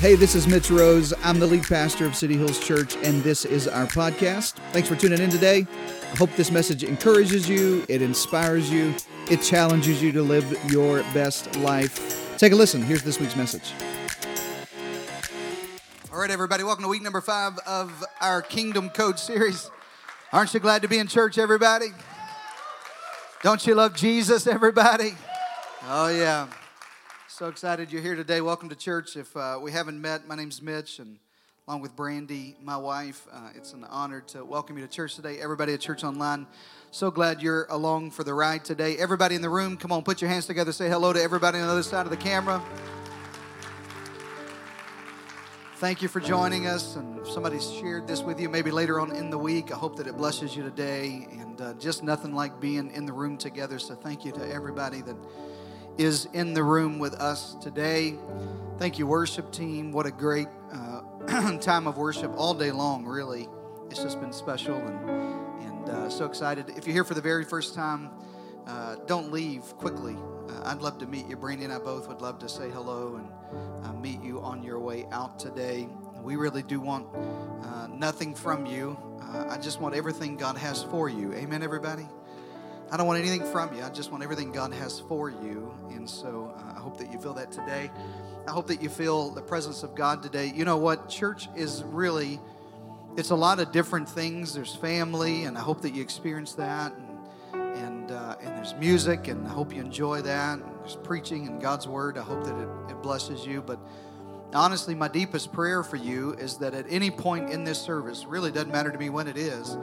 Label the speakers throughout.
Speaker 1: Hey, this is Mitch Rose. I'm the lead pastor of City Hills Church, and this is our podcast. Thanks for tuning in today. I hope this message encourages you, it inspires you, it challenges you to live your best life. Take a listen. Here's this week's message. All right, everybody, welcome to week number five of our Kingdom Code series. Aren't you glad to be in church, everybody? Don't you love Jesus, everybody? Oh, yeah. So excited you're here today. Welcome to church. If uh, we haven't met, my name's Mitch, and along with Brandy, my wife, uh, it's an honor to welcome you to church today. Everybody at Church Online, so glad you're along for the ride today. Everybody in the room, come on, put your hands together. Say hello to everybody on the other side of the camera. Thank you for joining us. And if somebody's shared this with you, maybe later on in the week, I hope that it blesses you today. And uh, just nothing like being in the room together. So thank you to everybody that is in the room with us today. Thank you, worship team. What a great uh, time of worship all day long, really. It's just been special and, and uh, so excited. If you're here for the very first time, uh, don't leave quickly. Uh, I'd love to meet you. Brandy and I both would love to say hello and uh, meet you on your way out today. We really do want uh, nothing from you. I just want everything God has for you. Amen, everybody? I don't want anything from you. I just want everything God has for you. And so uh, I hope that you feel that today. I hope that you feel the presence of God today. You know what? Church is really, it's a lot of different things. There's family, and I hope that you experience that. And, and, uh, and there's music, and I hope you enjoy that. And there's preaching and God's word. I hope that it, it blesses you. But honestly, my deepest prayer for you is that at any point in this service, really doesn't matter to me when it is,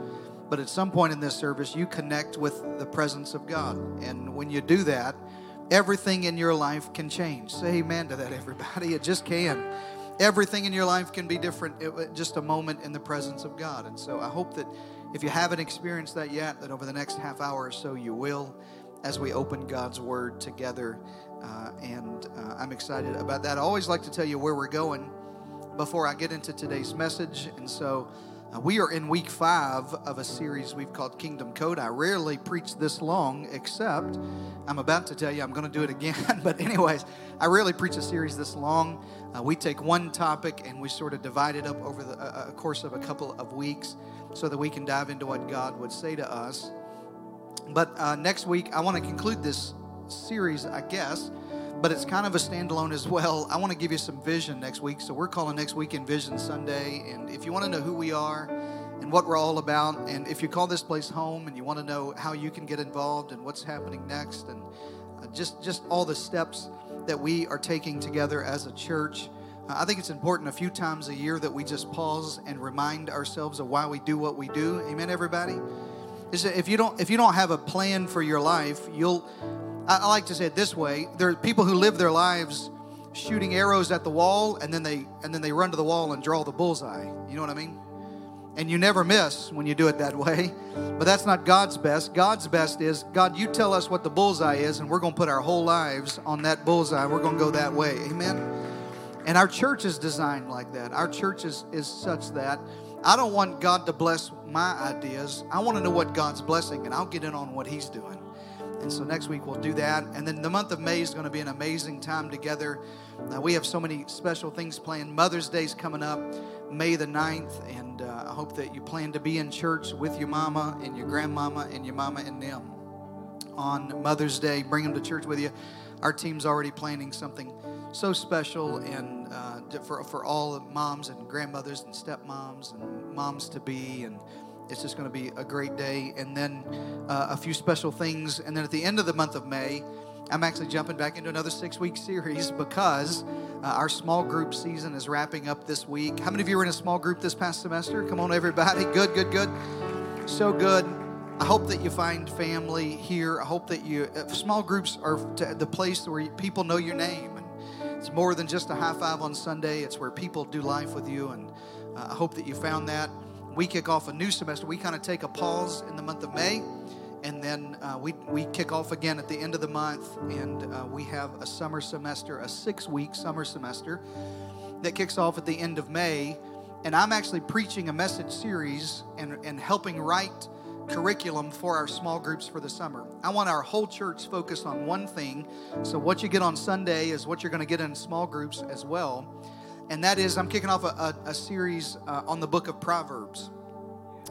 Speaker 1: but at some point in this service, you connect with the presence of God. And when you do that, everything in your life can change. Say amen to that, everybody. It just can. Everything in your life can be different, just a moment in the presence of God. And so I hope that if you haven't experienced that yet, that over the next half hour or so you will as we open God's Word together. Uh, and uh, I'm excited about that. I always like to tell you where we're going before I get into today's message. And so, we are in week five of a series we've called Kingdom Code. I rarely preach this long, except I'm about to tell you I'm going to do it again. but, anyways, I rarely preach a series this long. Uh, we take one topic and we sort of divide it up over the uh, course of a couple of weeks so that we can dive into what God would say to us. But uh, next week, I want to conclude this series, I guess, but it's kind of a standalone as well. I want to give you some vision next week. So we're calling next week in Vision Sunday. And if you want to know who we are and what we're all about, and if you call this place home and you want to know how you can get involved and what's happening next, and uh, just just all the steps that we are taking together as a church. I think it's important a few times a year that we just pause and remind ourselves of why we do what we do. Amen, everybody. If you don't if you don't have a plan for your life, you'll I, like to say it this way: there are people who live their lives shooting arrows at the wall, and then they and then they run to the wall and draw the bullseye. You know what I mean? And you never miss when you do it that way. But that's not God's best. God's best is God. You tell us what the bullseye is, and we're going to put our whole lives on that bullseye. We're going to go that way. Amen. And our church is designed like that. Our church is, is such that I don't want God to bless my ideas. I want to know what God's blessing, and I'll get in on what He's doing. And so next week we'll do that. And then the month of May is going to be an amazing time together. Uh, we have so many special things planned. Mother's Day's coming up May the 9th. And uh, I hope that you plan to be in church with your mama and your grandmama and your mama and them on Mother's Day. Bring them to church with you. Our team's already planning something so special and uh, for, for all moms and grandmothers and stepmoms and moms to be and it's just going to be a great day. And then uh, a few special things. And then at the end of the month of May, I'm actually jumping back into another six week series because uh, our small group season is wrapping up this week. How many of you were in a small group this past semester? Come on, everybody. Good, good, good. So good. I hope that you find family here. I hope that you, uh, small groups are the place where people know your name. And it's more than just a high five on Sunday, it's where people do life with you. And uh, I hope that you found that we kick off a new semester. We kind of take a pause in the month of May, and then uh, we, we kick off again at the end of the month, and uh, we have a summer semester, a six week summer semester that kicks off at the end of May. And I'm actually preaching a message series and, and helping write curriculum for our small groups for the summer. I want our whole church focused on one thing. So, what you get on Sunday is what you're going to get in small groups as well. And that is I'm kicking off a, a, a series uh, on the book of Proverbs.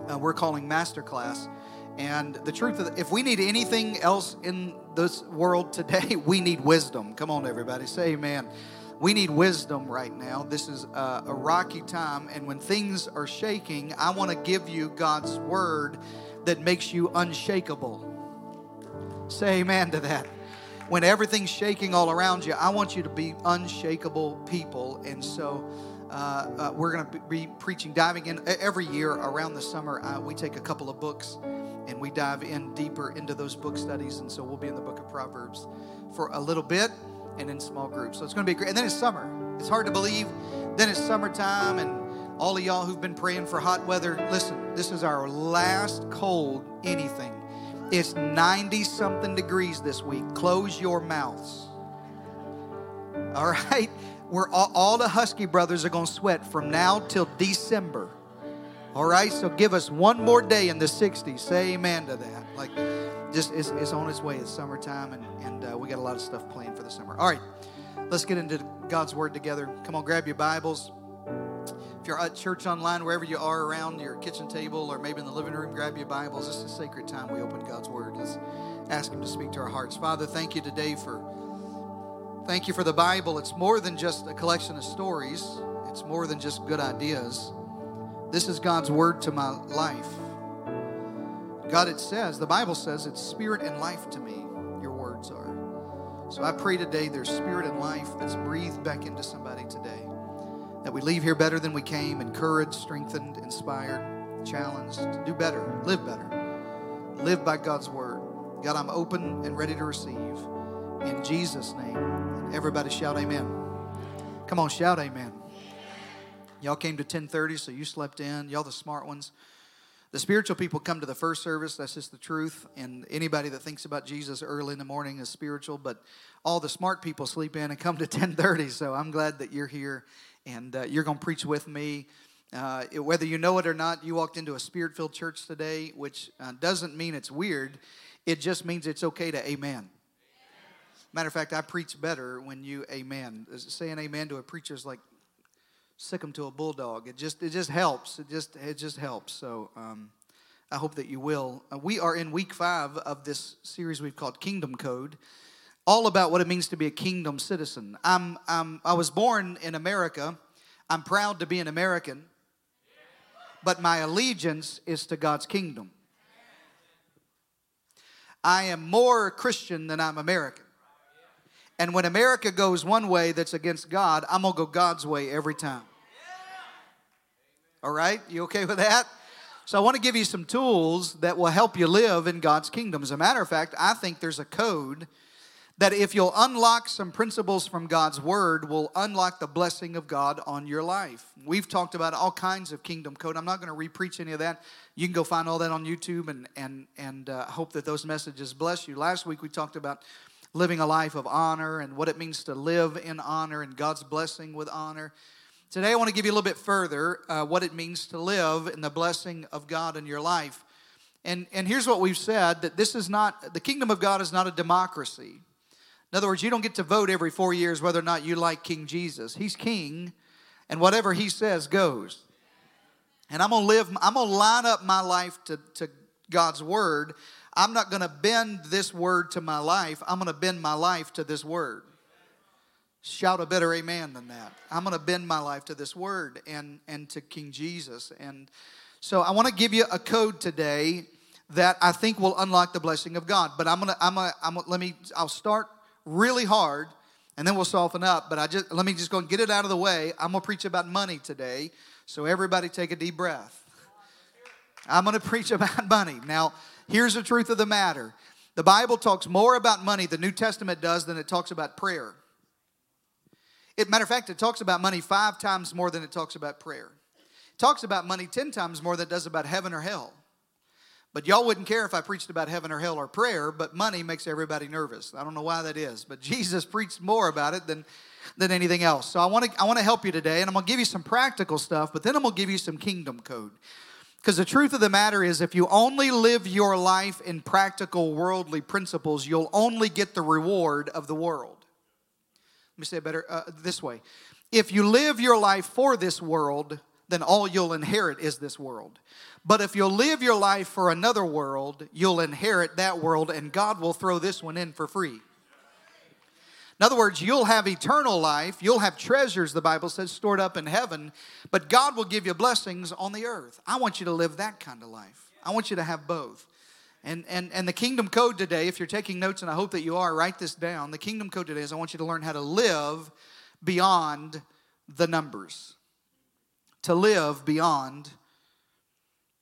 Speaker 1: Uh, we're calling Masterclass. And the truth if we need anything else in this world today, we need wisdom. Come on, everybody, say amen. We need wisdom right now. This is a, a rocky time, and when things are shaking, I want to give you God's word that makes you unshakable. Say amen to that when everything's shaking all around you, I want you to be unshakable people. And so uh, uh, we're going to be preaching, diving in every year around the summer. Uh, we take a couple of books and we dive in deeper into those book studies. And so we'll be in the book of Proverbs for a little bit and in small groups. So it's going to be great. And then it's summer. It's hard to believe. Then it's summertime and all of y'all who've been praying for hot weather, listen, this is our last cold anything it's 90 something degrees this week. Close your mouths. All right? We're all, all the Husky brothers are going to sweat from now till December. All right? So give us one more day in the 60s. Say amen to that. Like, just it's, it's on its way. It's summertime, and, and uh, we got a lot of stuff planned for the summer. All right. Let's get into God's Word together. Come on, grab your Bibles you're at church online, wherever you are around your kitchen table or maybe in the living room, grab your Bibles. This is a sacred time we open God's Word. Let's ask Him to speak to our hearts. Father, thank you today for thank you for the Bible. It's more than just a collection of stories. It's more than just good ideas. This is God's word to my life. God, it says, the Bible says, it's spirit and life to me, your words are. So I pray today there's spirit and life that's breathed back into somebody today that we leave here better than we came, encouraged, strengthened, inspired, challenged to do better, live better, live by God's word. God, I'm open and ready to receive. In Jesus' name. And everybody shout amen. Come on, shout amen. Y'all came to 1030, so you slept in. Y'all the smart ones. The spiritual people come to the first service. That's just the truth. And anybody that thinks about Jesus early in the morning is spiritual. But all the smart people sleep in and come to 1030. So I'm glad that you're here and uh, you're going to preach with me. Uh, whether you know it or not, you walked into a spirit filled church today, which uh, doesn't mean it's weird. It just means it's okay to amen. Matter of fact, I preach better when you amen. Saying amen to a preacher is like sick them to a bulldog. It just it just helps. It just it just helps. So um, I hope that you will. Uh, we are in week five of this series we've called Kingdom Code all about what it means to be a kingdom citizen. I'm, I'm, I was born in America. I'm proud to be an American, but my allegiance is to God's kingdom. I am more Christian than I'm American. And when America goes one way that's against God, I'm going to go God's way every time. All right? You okay with that? So I want to give you some tools that will help you live in God's kingdom. As a matter of fact, I think there's a code that if you'll unlock some principles from God's word, will unlock the blessing of God on your life. We've talked about all kinds of kingdom code. I'm not going to repreach any of that. You can go find all that on YouTube and and and uh, hope that those messages bless you. Last week we talked about living a life of honor and what it means to live in honor and God's blessing with honor. Today I want to give you a little bit further uh, what it means to live in the blessing of God in your life. And, and here's what we've said that this is not, the kingdom of God is not a democracy. In other words, you don't get to vote every four years whether or not you like King Jesus. He's king, and whatever he says goes. And I'm gonna live, I'm gonna line up my life to, to God's word. I'm not gonna bend this word to my life, I'm gonna bend my life to this word. Shout a better amen than that. I'm gonna bend my life to this word and, and to King Jesus. And so I wanna give you a code today that I think will unlock the blessing of God. But I'm gonna, I'm gonna, I'm gonna let me, I'll start really hard and then we'll soften up. But I just let me just go and get it out of the way. I'm gonna preach about money today. So everybody take a deep breath. I'm gonna preach about money. Now, here's the truth of the matter. The Bible talks more about money, the New Testament does, than it talks about prayer. It, matter of fact, it talks about money five times more than it talks about prayer. It talks about money ten times more than it does about heaven or hell. But y'all wouldn't care if I preached about heaven or hell or prayer, but money makes everybody nervous. I don't know why that is, but Jesus preached more about it than, than anything else. So I want to I want to help you today, and I'm going to give you some practical stuff, but then I'm going to give you some kingdom code. Because the truth of the matter is, if you only live your life in practical worldly principles, you'll only get the reward of the world. Let me say it better uh, this way. If you live your life for this world, then all you'll inherit is this world. But if you'll live your life for another world, you'll inherit that world, and God will throw this one in for free. In other words, you'll have eternal life, you'll have treasures, the Bible says, stored up in heaven, but God will give you blessings on the earth. I want you to live that kind of life. I want you to have both. And, and, and the kingdom code today, if you're taking notes, and I hope that you are, write this down. The kingdom code today is I want you to learn how to live beyond the numbers. To live beyond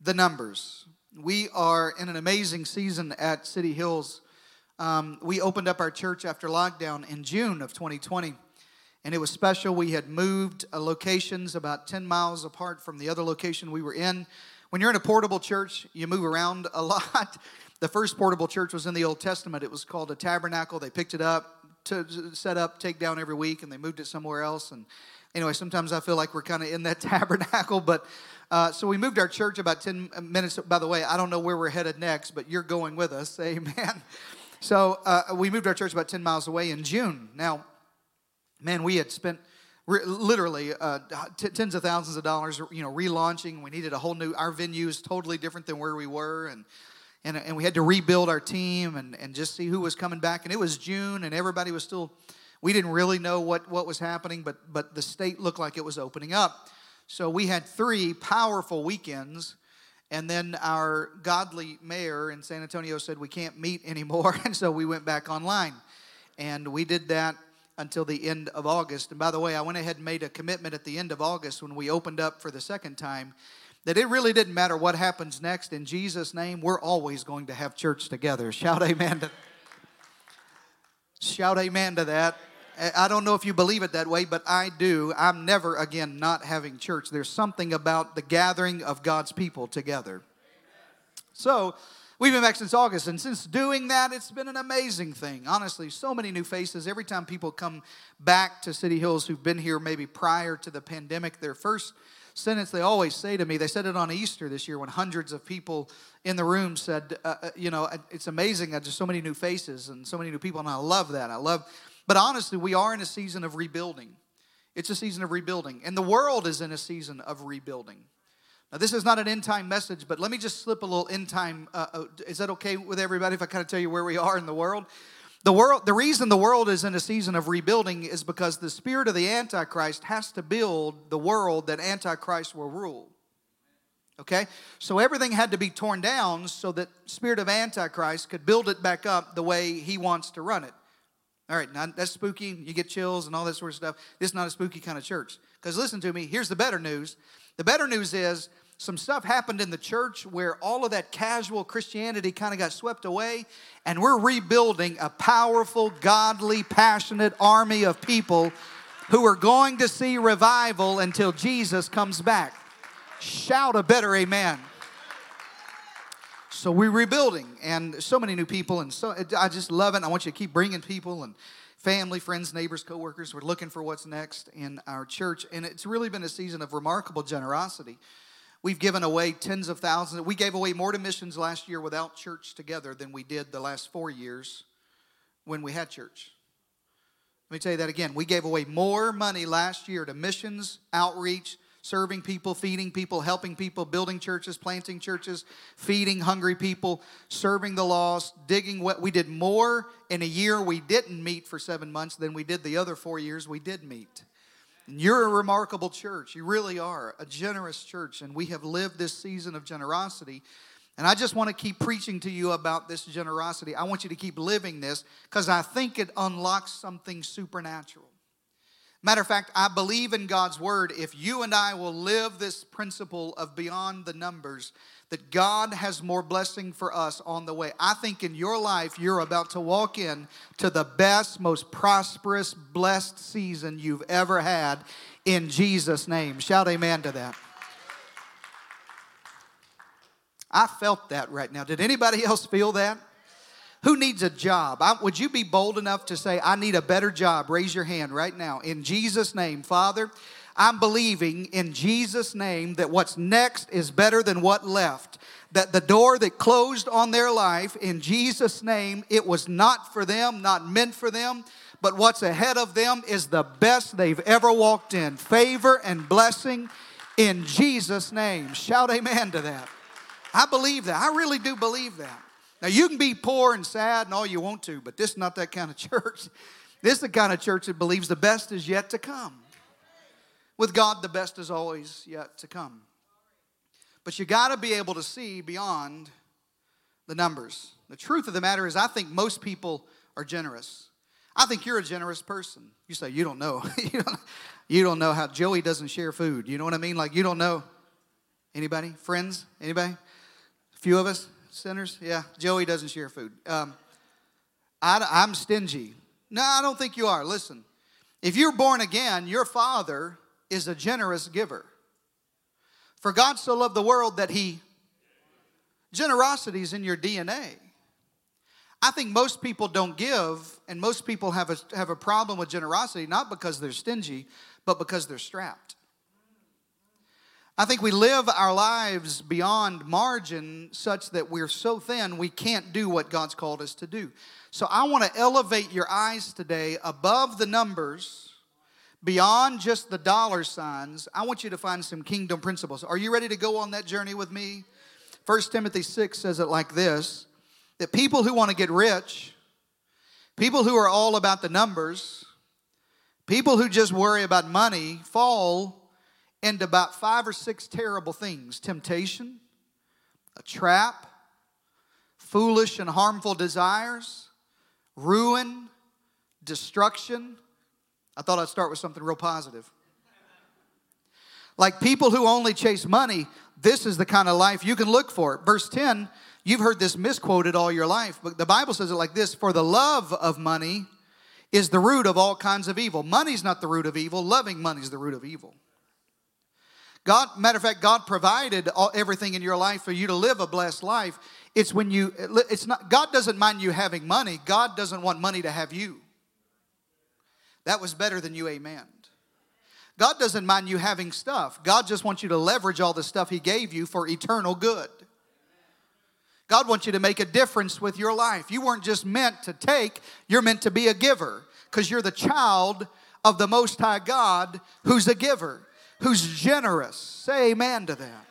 Speaker 1: the numbers. We are in an amazing season at City Hills. Um, we opened up our church after lockdown in June of 2020, and it was special. We had moved uh, locations about 10 miles apart from the other location we were in. When you're in a portable church, you move around a lot. The first portable church was in the Old Testament. It was called a tabernacle. They picked it up, to set up, take down every week, and they moved it somewhere else. And anyway, sometimes I feel like we're kind of in that tabernacle, but uh, so we moved our church about 10 minutes. By the way, I don't know where we're headed next, but you're going with us. Amen. So uh, we moved our church about 10 miles away in June. Now, man, we had spent literally uh, t- tens of thousands of dollars, you know, relaunching. We needed a whole new, our venue is totally different than where we were. And, and, and we had to rebuild our team and, and just see who was coming back. And it was June and everybody was still, we didn't really know what, what was happening, but, but the state looked like it was opening up. So we had three powerful weekends. And then our godly mayor in San Antonio said we can't meet anymore. And so we went back online. And we did that until the end of August. And by the way, I went ahead and made a commitment at the end of August when we opened up for the second time that it really didn't matter what happens next. In Jesus' name, we're always going to have church together. Shout amen to Shout amen to that. I don't know if you believe it that way, but I do. I'm never again not having church. There's something about the gathering of God's people together. So, we've been back since August, and since doing that, it's been an amazing thing. Honestly, so many new faces. Every time people come back to City Hills who've been here maybe prior to the pandemic, their first sentence they always say to me, they said it on Easter this year when hundreds of people in the room said, uh, uh You know, it's amazing. That there's so many new faces and so many new people, and I love that. I love but honestly, we are in a season of rebuilding. It's a season of rebuilding. And the world is in a season of rebuilding. Now, this is not an end time message, but let me just slip a little end time. Uh, uh, is that okay with everybody if I kind of tell you where we are in the world? The, world? the reason the world is in a season of rebuilding is because the spirit of the Antichrist has to build the world that Antichrist will rule. Okay? So everything had to be torn down so that spirit of Antichrist could build it back up the way he wants to run it. All right, now that's spooky. You get chills and all that sort of stuff. This is not a spooky kind of church. Because listen to me, here's the better news. The better news is some stuff happened in the church where all of that casual Christianity kind of got swept away, and we're rebuilding a powerful, godly, passionate army of people who are going to see revival until Jesus comes back. Shout a better amen. So we're rebuilding, and so many new people, and so I just love it. I want you to keep bringing people and family, friends, neighbors, coworkers. We're looking for what's next in our church, and it's really been a season of remarkable generosity. We've given away tens of thousands. We gave away more to missions last year without church together than we did the last four years when we had church. Let me tell you that again. We gave away more money last year to missions, outreach, serving people, feeding people, helping people, building churches, planting churches, feeding hungry people, serving the lost, digging what we did more in a year we didn't meet for seven months than we did the other four years we did meet. You're a remarkable church. You really are a generous church, and we have lived this season of generosity. And I just want to keep preaching to you about this generosity. I want you to keep living this because I think it unlocks something supernatural. Matter of fact, I believe in God's word. If you and I will live this principle of beyond the numbers, that God has more blessing for us on the way. I think in your life, you're about to walk in to the best, most prosperous, blessed season you've ever had in Jesus' name. Shout amen to that. I felt that right now. Did anybody else feel that? Who needs a job? I, would you be bold enough to say, I need a better job? Raise your hand right now. In Jesus' name, Father, I'm believing in Jesus' name that what's next is better than what left. That the door that closed on their life, in Jesus' name, it was not for them, not meant for them, but what's ahead of them is the best they've ever walked in favor and blessing in Jesus' name. Shout amen to that. I believe that. I really do believe that. Now, you can be poor and sad and all you want to, but this is not that kind of church. This is the kind of church that believes the best is yet to come. With God, the best is always yet to come. But you got to be able to see beyond the numbers. The truth of the matter is, I think most people are generous. I think you're a generous person. You say, you don't know. you, don't, you don't know how Joey doesn't share food. You know what I mean? Like, you don't know. Anybody? Friends? Anybody? A few of us? Sinners? Yeah. Joey doesn't share food. Um, I, I'm stingy. No, I don't think you are. Listen, if you're born again, your father is a generous giver. For God so loved the world that he, generosity is in your DNA. I think most people don't give, and most people have a, have a problem with generosity, not because they're stingy, but because they're strapped. I think we live our lives beyond margin such that we're so thin we can't do what God's called us to do. So I want to elevate your eyes today above the numbers, beyond just the dollar signs. I want you to find some kingdom principles. Are you ready to go on that journey with me? 1 Timothy 6 says it like this that people who want to get rich, people who are all about the numbers, people who just worry about money fall into about five or six terrible things temptation, a trap, foolish and harmful desires, ruin, destruction. I thought I'd start with something real positive. Like people who only chase money, this is the kind of life you can look for. Verse 10 You've heard this misquoted all your life, but the Bible says it like this For the love of money is the root of all kinds of evil. Money's not the root of evil, loving money is the root of evil. God, matter of fact, God provided all, everything in your life for you to live a blessed life. It's when you, it's not, God doesn't mind you having money. God doesn't want money to have you. That was better than you, amen. God doesn't mind you having stuff. God just wants you to leverage all the stuff He gave you for eternal good. God wants you to make a difference with your life. You weren't just meant to take, you're meant to be a giver because you're the child of the Most High God who's a giver, who's generous. Say amen to that.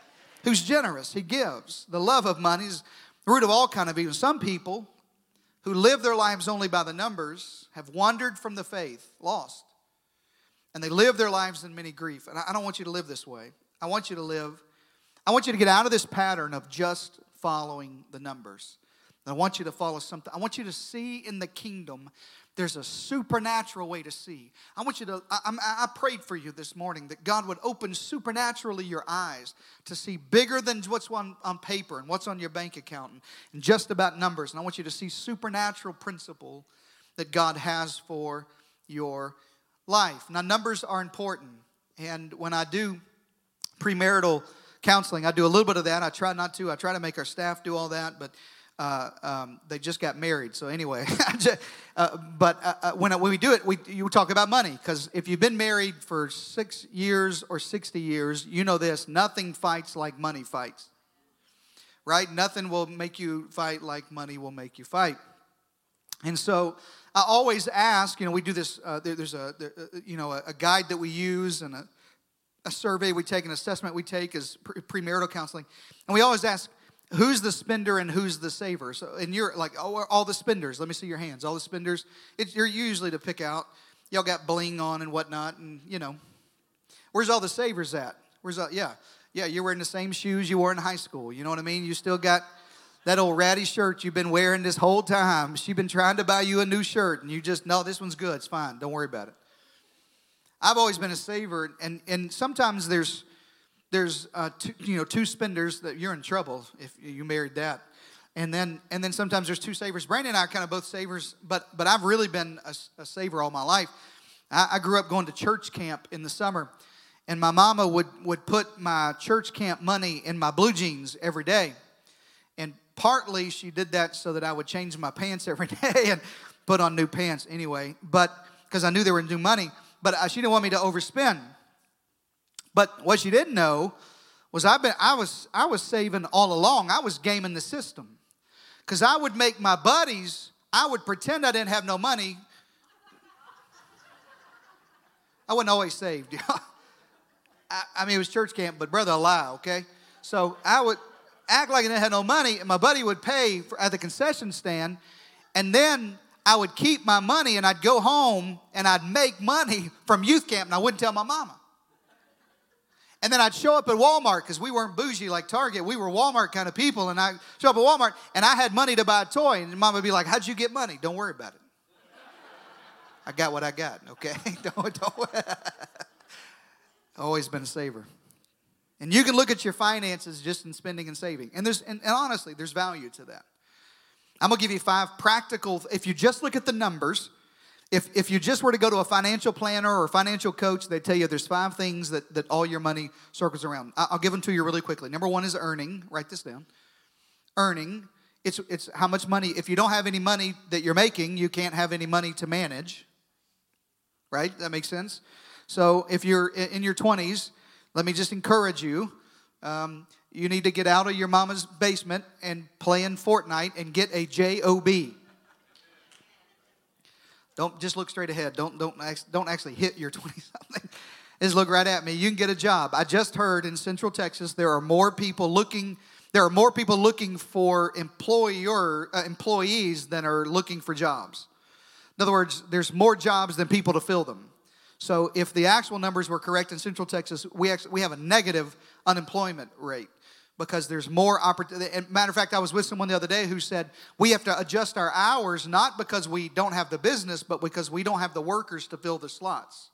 Speaker 1: Who's generous, he gives. The love of money is the root of all kind of evil. Some people who live their lives only by the numbers have wandered from the faith, lost. And they live their lives in many grief. And I don't want you to live this way. I want you to live, I want you to get out of this pattern of just following the numbers. I want you to follow something. I want you to see in the kingdom there's a supernatural way to see. I want you to, I, I, prayed for you this morning that God would open supernaturally your eyes to see bigger than what's on, on paper and what's on your bank account and, and just about numbers. And I want you to see supernatural principle that God has for your life. Now, numbers are important. And when I do premarital counseling. I do a little bit of that. I try not to. I try to make our staff do all that, but uh, um, they just got married. So anyway, uh, but uh, uh, when, when we do it, we you talk about money because if you've been married for six years or sixty years, you know this: nothing fights like money fights. Right? Nothing will make you fight like money will make you fight. And so I always ask. You know, we do this. Uh, there, there's a there, uh, you know a, guide that we use and a a survey we take, an assessment we take is premarital counseling. And we always ask, who's the spender and who's the saver? So, and you're like, oh, all the spenders. Let me see your hands. All the spenders. It's, you're usually to pick out. Y'all got bling on and whatnot, and you know. Where's all the savers at? Where's all, yeah. Yeah, you're wearing the same shoes you wore in high school. You know what I mean? You still got that old ratty shirt you've been wearing this whole time. She's been trying to buy you a new shirt, and you just, no, this one's good. It's fine. Don't worry about it. I've always been a saver, and, and sometimes there's there's uh, two, you know two spenders that you're in trouble if you married that, and then and then sometimes there's two savers. Brandon and I are kind of both savers, but but I've really been a, a saver all my life. I, I grew up going to church camp in the summer, and my mama would would put my church camp money in my blue jeans every day, and partly she did that so that I would change my pants every day and put on new pants anyway, but because I knew they were new money but uh, she didn't want me to overspend. But what she didn't know was I've been, I was I was saving all along. I was gaming the system because I would make my buddies. I would pretend I didn't have no money. I wasn't always saved. I, I mean, it was church camp, but brother, a lie, okay? So I would act like I didn't have no money, and my buddy would pay for, at the concession stand, and then I would keep my money and I'd go home and I'd make money from youth camp, and I wouldn't tell my mama. And then I'd show up at Walmart because we weren't bougie like Target. We were Walmart kind of people. And I'd show up at Walmart and I had money to buy a toy. And mom would be like, How'd you get money? Don't worry about it. I got what I got, okay? don't, don't. Always been a saver. And you can look at your finances just in spending and saving. And there's and, and honestly, there's value to that. I'm gonna give you five practical, if you just look at the numbers, if, if you just were to go to a financial planner or financial coach, they tell you there's five things that, that all your money circles around. I'll give them to you really quickly. Number one is earning. Write this down. Earning. It's, it's how much money. If you don't have any money that you're making, you can't have any money to manage. Right? That makes sense? So if you're in your 20s, let me just encourage you. Um, you need to get out of your mama's basement and play in Fortnite and get a job. Don't just look straight ahead. Don't don't don't actually hit your 20 something. Just look right at me. You can get a job. I just heard in Central Texas there are more people looking there are more people looking for employer uh, employees than are looking for jobs. In other words, there's more jobs than people to fill them. So if the actual numbers were correct in Central Texas, we actually, we have a negative unemployment rate because there's more opportunity. And Matter of fact, I was with someone the other day who said we have to adjust our hours not because we don't have the business, but because we don't have the workers to fill the slots.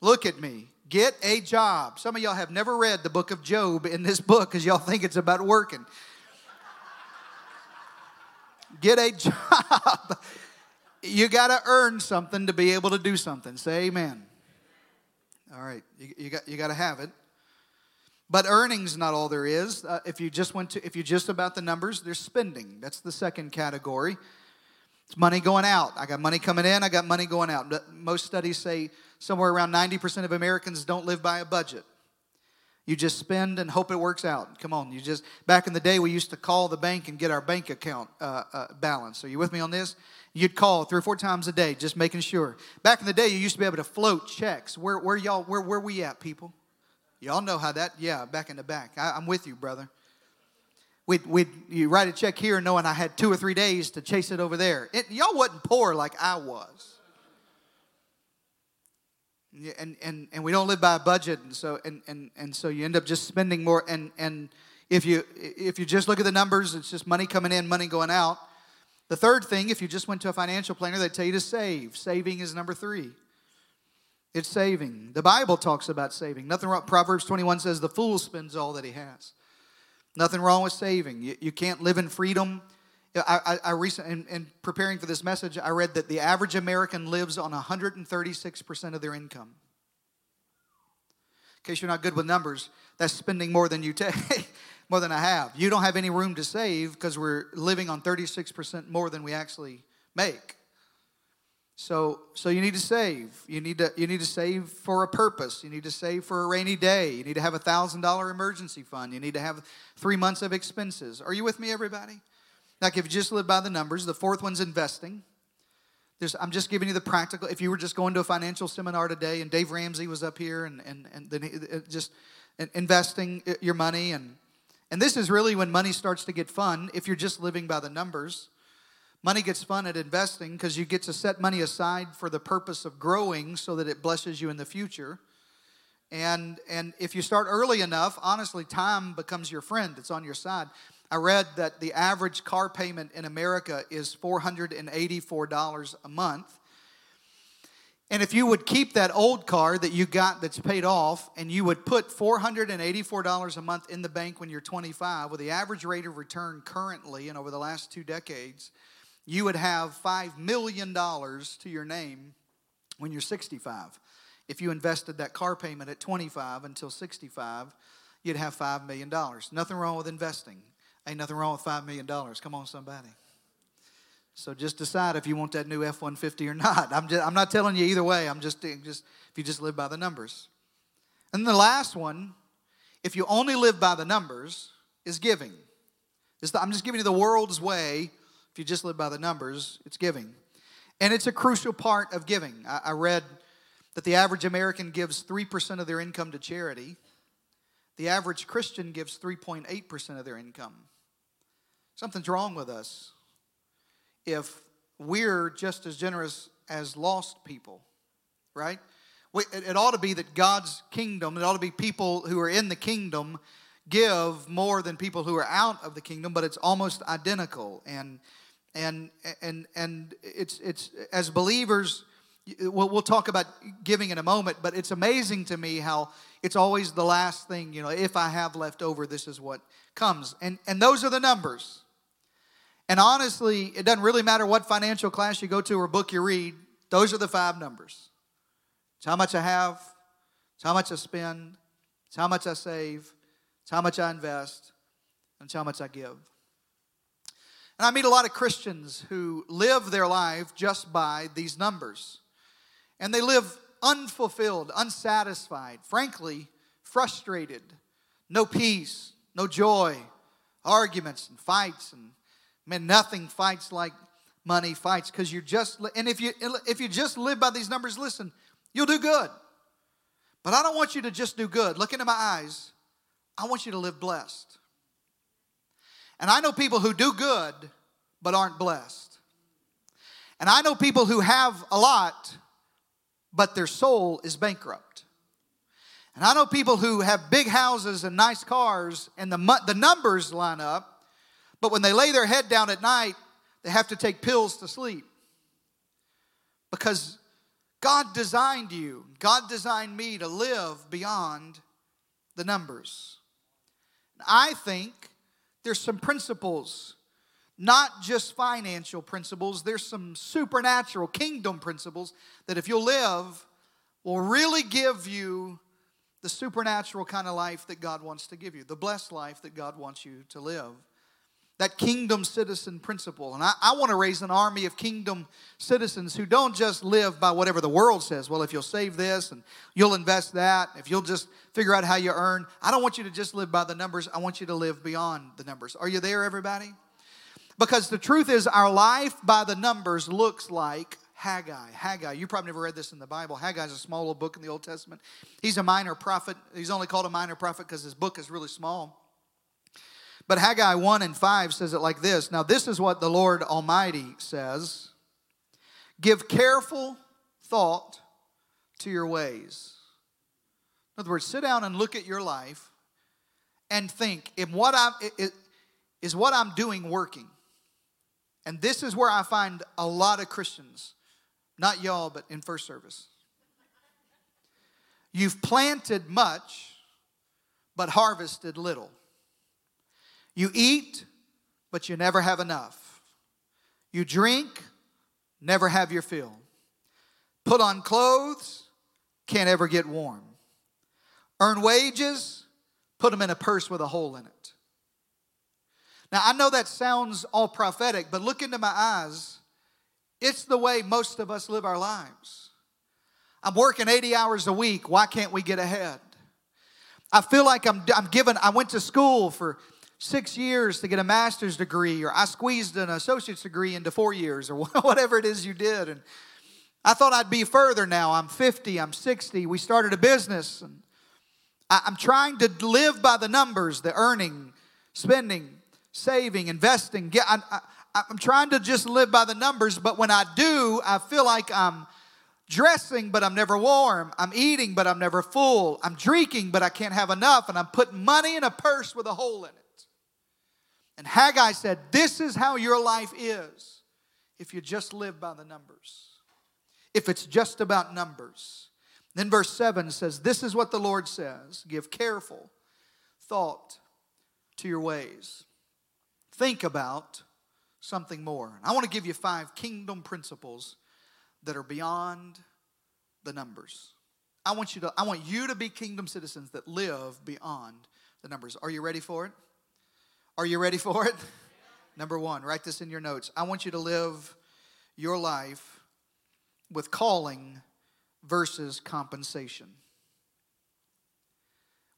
Speaker 1: Look at me. Get a job. Some of y'all have never read the book of Job in this book because y'all think it's about working. Get a job. You got to earn something to be able to do something. Say amen. All right, you, you got you got to have it. But earnings not all there is. Uh, if you just went to, if you just about the numbers, there's spending. That's the second category. It's money going out. I got money coming in. I got money going out. Most studies say somewhere around 90% of Americans don't live by a budget. You just spend and hope it works out. Come on, you just back in the day we used to call the bank and get our bank account uh, uh, balance. Are you with me on this? You'd call three or four times a day, just making sure. Back in the day, you used to be able to float checks. Where, where y'all, where, where we at, people? Y'all know how that, yeah, back in the back. I, am with you, brother. We'd, we'd, you write a check here knowing I had two or three days to chase it over there. It, y'all wasn't poor like I was. And, and, and we don't live by a budget, and so, and, and, and so you end up just spending more. And, and if, you, if you just look at the numbers, it's just money coming in, money going out. The third thing, if you just went to a financial planner, they tell you to save. Saving is number three. It's saving. The Bible talks about saving. Nothing wrong. Proverbs 21 says the fool spends all that he has. Nothing wrong with saving. You, you can't live in freedom. I, I, I recently, in, in preparing for this message, I read that the average American lives on 136% of their income. In case you're not good with numbers, that's spending more than you take, more than I have. You don't have any room to save because we're living on 36% more than we actually make. So, so you need to save. You need to, you need to save for a purpose. You need to save for a rainy day. You need to have a thousand dollar emergency fund. You need to have three months of expenses. Are you with me, everybody? Like if you just live by the numbers, the fourth one's investing. There's, I'm just giving you the practical. If you were just going to a financial seminar today, and Dave Ramsey was up here, and and and then uh, just investing uh, your money, and and this is really when money starts to get fun. If you're just living by the numbers Money gets fun at investing because you get to set money aside for the purpose of growing so that it blesses you in the future. And, and if you start early enough, honestly, time becomes your friend. It's on your side. I read that the average car payment in America is $484 a month. And if you would keep that old car that you got that's paid off and you would put $484 a month in the bank when you're 25, with the average rate of return currently and over the last two decades, you would have $5 million to your name when you're 65. If you invested that car payment at 25 until 65, you'd have $5 million. Nothing wrong with investing. Ain't nothing wrong with $5 million. Come on, somebody. So just decide if you want that new F 150 or not. I'm, just, I'm not telling you either way. I'm just, just, if you just live by the numbers. And the last one, if you only live by the numbers, is giving. I'm just giving you the world's way if you just live by the numbers, it's giving. And it's a crucial part of giving. I, I read that the average American gives 3% of their income to charity. The average Christian gives 3.8% of their income. Something's wrong with us if we're just as generous as lost people, right? It ought to be that God's kingdom, it ought to be people who are in the kingdom give more than people who are out of the kingdom, but it's almost identical. And and and and it's it's as believers we'll, we'll talk about giving in a moment but it's amazing to me how it's always the last thing you know if i have left over this is what comes. And and those are the numbers. And honestly it doesn't really matter what financial class you go to or book you read those are the five numbers. It's how much i have it's how much i spend it's how much i save it's how much i invest and it's how much i give and I meet a lot of Christians who live their life just by these numbers. And they live unfulfilled, unsatisfied, frankly, frustrated, no peace, no joy, arguments and fights. And man, nothing fights like money fights because you're just, and if you, if you just live by these numbers, listen, you'll do good. But I don't want you to just do good. Look into my eyes. I want you to live blessed. And I know people who do good but aren't blessed. And I know people who have a lot but their soul is bankrupt. And I know people who have big houses and nice cars and the, the numbers line up, but when they lay their head down at night, they have to take pills to sleep. Because God designed you, God designed me to live beyond the numbers. I think there's some principles, not just financial principles, there's some supernatural kingdom principles that if you'll live, will really give you the supernatural kind of life that God wants to give you, the blessed life that God wants you to live. That kingdom citizen principle. And I, I want to raise an army of kingdom citizens who don't just live by whatever the world says. Well, if you'll save this and you'll invest that, if you'll just figure out how you earn, I don't want you to just live by the numbers. I want you to live beyond the numbers. Are you there, everybody? Because the truth is, our life by the numbers looks like Haggai. Haggai, you probably never read this in the Bible. Haggai is a small little book in the Old Testament. He's a minor prophet. He's only called a minor prophet because his book is really small. But Haggai 1 and 5 says it like this Now, this is what the Lord Almighty says Give careful thought to your ways. In other words, sit down and look at your life and think, if what I'm, is what I'm doing working? And this is where I find a lot of Christians, not y'all, but in first service. You've planted much, but harvested little. You eat, but you never have enough. You drink, never have your fill. Put on clothes, can't ever get warm. Earn wages, put them in a purse with a hole in it. Now, I know that sounds all prophetic, but look into my eyes. It's the way most of us live our lives. I'm working 80 hours a week. Why can't we get ahead? I feel like I'm, I'm given, I went to school for six years to get a master's degree, or I squeezed an associate's degree into four years, or whatever it is you did. And I thought I'd be further now. I'm 50, I'm 60. We started a business. And I'm trying to live by the numbers, the earning, spending, saving, investing. I, I'm trying to just live by the numbers, but when I do, I feel like I'm dressing, but I'm never warm. I'm eating, but I'm never full. I'm drinking, but I can't have enough. And I'm putting money in a purse with a hole in it. And Haggai said, This is how your life is if you just live by the numbers. If it's just about numbers. Then verse 7 says, This is what the Lord says give careful thought to your ways think about something more. I want to give you five kingdom principles that are beyond the numbers. I want you to I want you to be kingdom citizens that live beyond the numbers. Are you ready for it? Are you ready for it? Number 1, write this in your notes. I want you to live your life with calling versus compensation.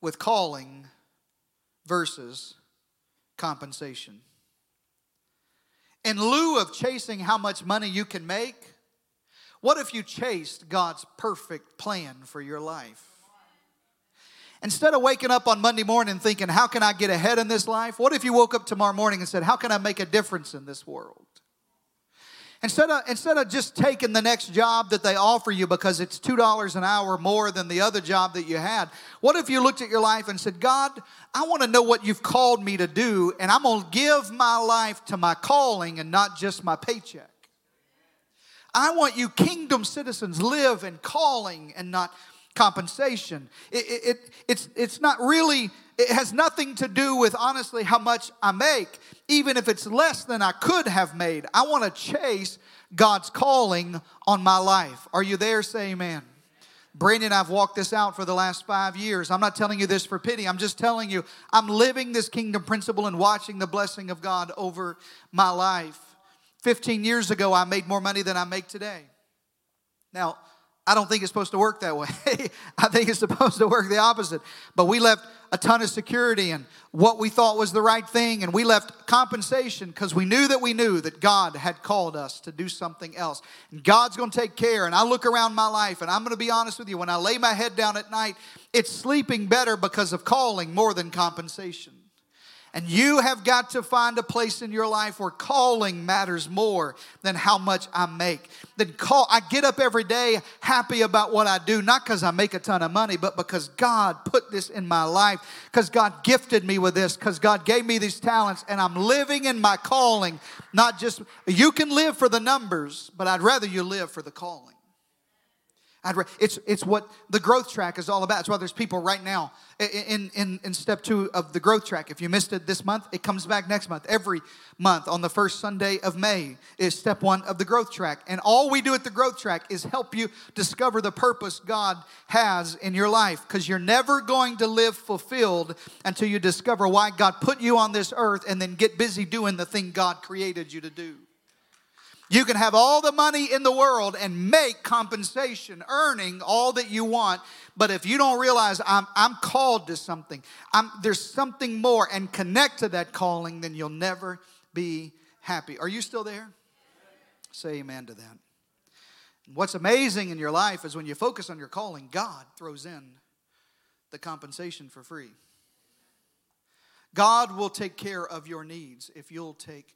Speaker 1: With calling versus compensation. In lieu of chasing how much money you can make, What if you chased God's perfect plan for your life? Instead of waking up on Monday morning thinking, How can I get ahead in this life? What if you woke up tomorrow morning and said, How can I make a difference in this world? Instead of, instead of just taking the next job that they offer you because it's $2 an hour more than the other job that you had, what if you looked at your life and said, God, I want to know what you've called me to do, and I'm going to give my life to my calling and not just my paycheck? I want you, kingdom citizens, live in calling and not compensation. It, it, it, it's, it's not really, it has nothing to do with honestly how much I make, even if it's less than I could have made. I want to chase God's calling on my life. Are you there? Say amen. Brandon I've walked this out for the last five years. I'm not telling you this for pity. I'm just telling you, I'm living this kingdom principle and watching the blessing of God over my life. 15 years ago, I made more money than I make today. Now, I don't think it's supposed to work that way. I think it's supposed to work the opposite. But we left a ton of security and what we thought was the right thing, and we left compensation because we knew that we knew that God had called us to do something else. And God's going to take care. And I look around my life, and I'm going to be honest with you, when I lay my head down at night, it's sleeping better because of calling more than compensation. And you have got to find a place in your life where calling matters more than how much I make. Then call I get up every day happy about what I do, not because I make a ton of money, but because God put this in my life, because God gifted me with this, because God gave me these talents, and I'm living in my calling, not just you can live for the numbers, but I'd rather you live for the calling. I'd re- it's, it's what the growth track is all about. It's why there's people right now in, in, in step two of the growth track. If you missed it this month, it comes back next month. Every month on the first Sunday of May is step one of the growth track. And all we do at the growth track is help you discover the purpose God has in your life because you're never going to live fulfilled until you discover why God put you on this earth and then get busy doing the thing God created you to do. You can have all the money in the world and make compensation, earning all that you want. But if you don't realize I'm, I'm called to something, I'm, there's something more, and connect to that calling, then you'll never be happy. Are you still there? Say amen to that. What's amazing in your life is when you focus on your calling, God throws in the compensation for free. God will take care of your needs if you'll take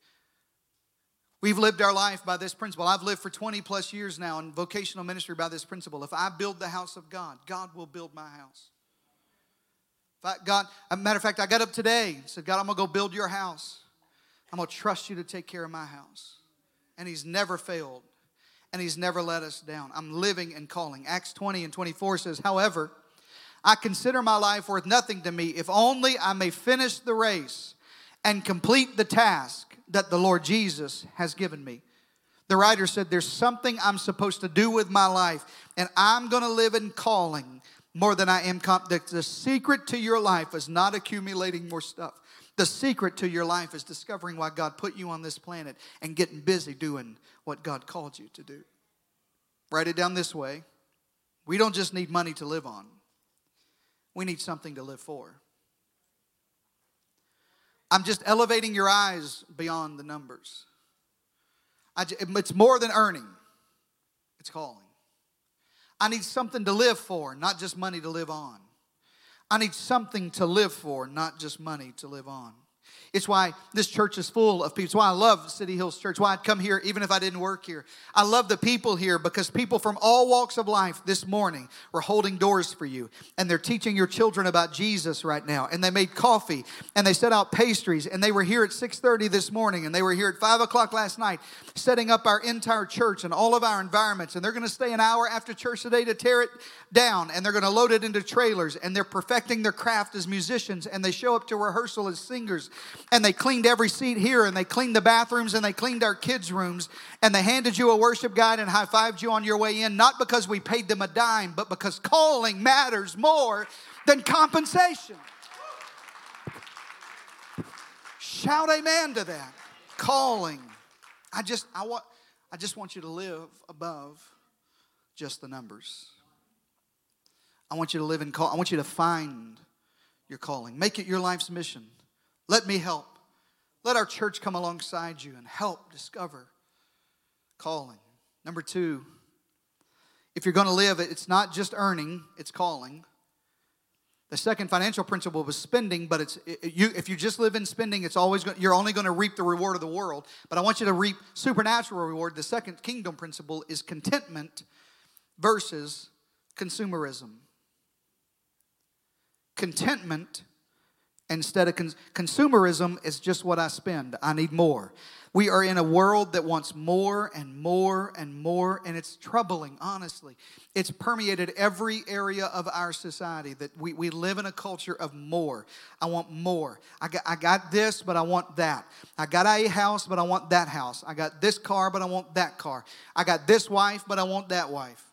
Speaker 1: We've lived our life by this principle. I've lived for 20 plus years now in vocational ministry by this principle. If I build the house of God, God will build my house. If I, God, matter of fact, I got up today and said, God, I'm going to go build your house. I'm going to trust you to take care of my house. And He's never failed, and He's never let us down. I'm living and calling. Acts 20 and 24 says, However, I consider my life worth nothing to me if only I may finish the race and complete the task that the Lord Jesus has given me. The writer said, There's something I'm supposed to do with my life, and I'm going to live in calling more than I am. Comp- the, the secret to your life is not accumulating more stuff. The secret to your life is discovering why God put you on this planet and getting busy doing what God called you to do. Write it down this way we don't just need money to live on, we need something to live for. I'm just elevating your eyes beyond the numbers. it's more than earning, it's calling. I need something to live for, not just money to live on. I need something to live for, not just money to live on. It's why this church is full of people. It's why I love City Hills Church. Why I'd come here even if I didn't work here. I love the people here because people from all walks of life this morning were holding doors for you. And they're teaching your children about Jesus right now. And they made coffee and they set out pastries. And they were here at 6:30 this morning and they were here at 5 o'clock last night setting up our entire church and all of our environments. And they're gonna stay an hour after church today to tear it down and they're gonna load it into trailers and they're perfecting their craft as musicians and they show up to rehearsal as singers and they cleaned every seat here and they cleaned the bathrooms and they cleaned our kids' rooms and they handed you a worship guide and high fived you on your way in, not because we paid them a dime, but because calling matters more than compensation. Shout amen to that. Calling. I just I want I just want you to live above just the numbers. I want you to live in call. I want you to find your calling. Make it your life's mission. Let me help. Let our church come alongside you and help discover calling. Number two, if you're going to live, it's not just earning, it's calling. The second financial principle was spending, but it's it, you. If you just live in spending, it's always going, you're only going to reap the reward of the world. But I want you to reap supernatural reward. The second kingdom principle is contentment versus consumerism. Contentment instead of cons- consumerism is just what I spend. I need more. We are in a world that wants more and more and more, and it's troubling, honestly. It's permeated every area of our society that we, we live in a culture of more. I want more. I got, I got this, but I want that. I got a house, but I want that house. I got this car, but I want that car. I got this wife, but I want that wife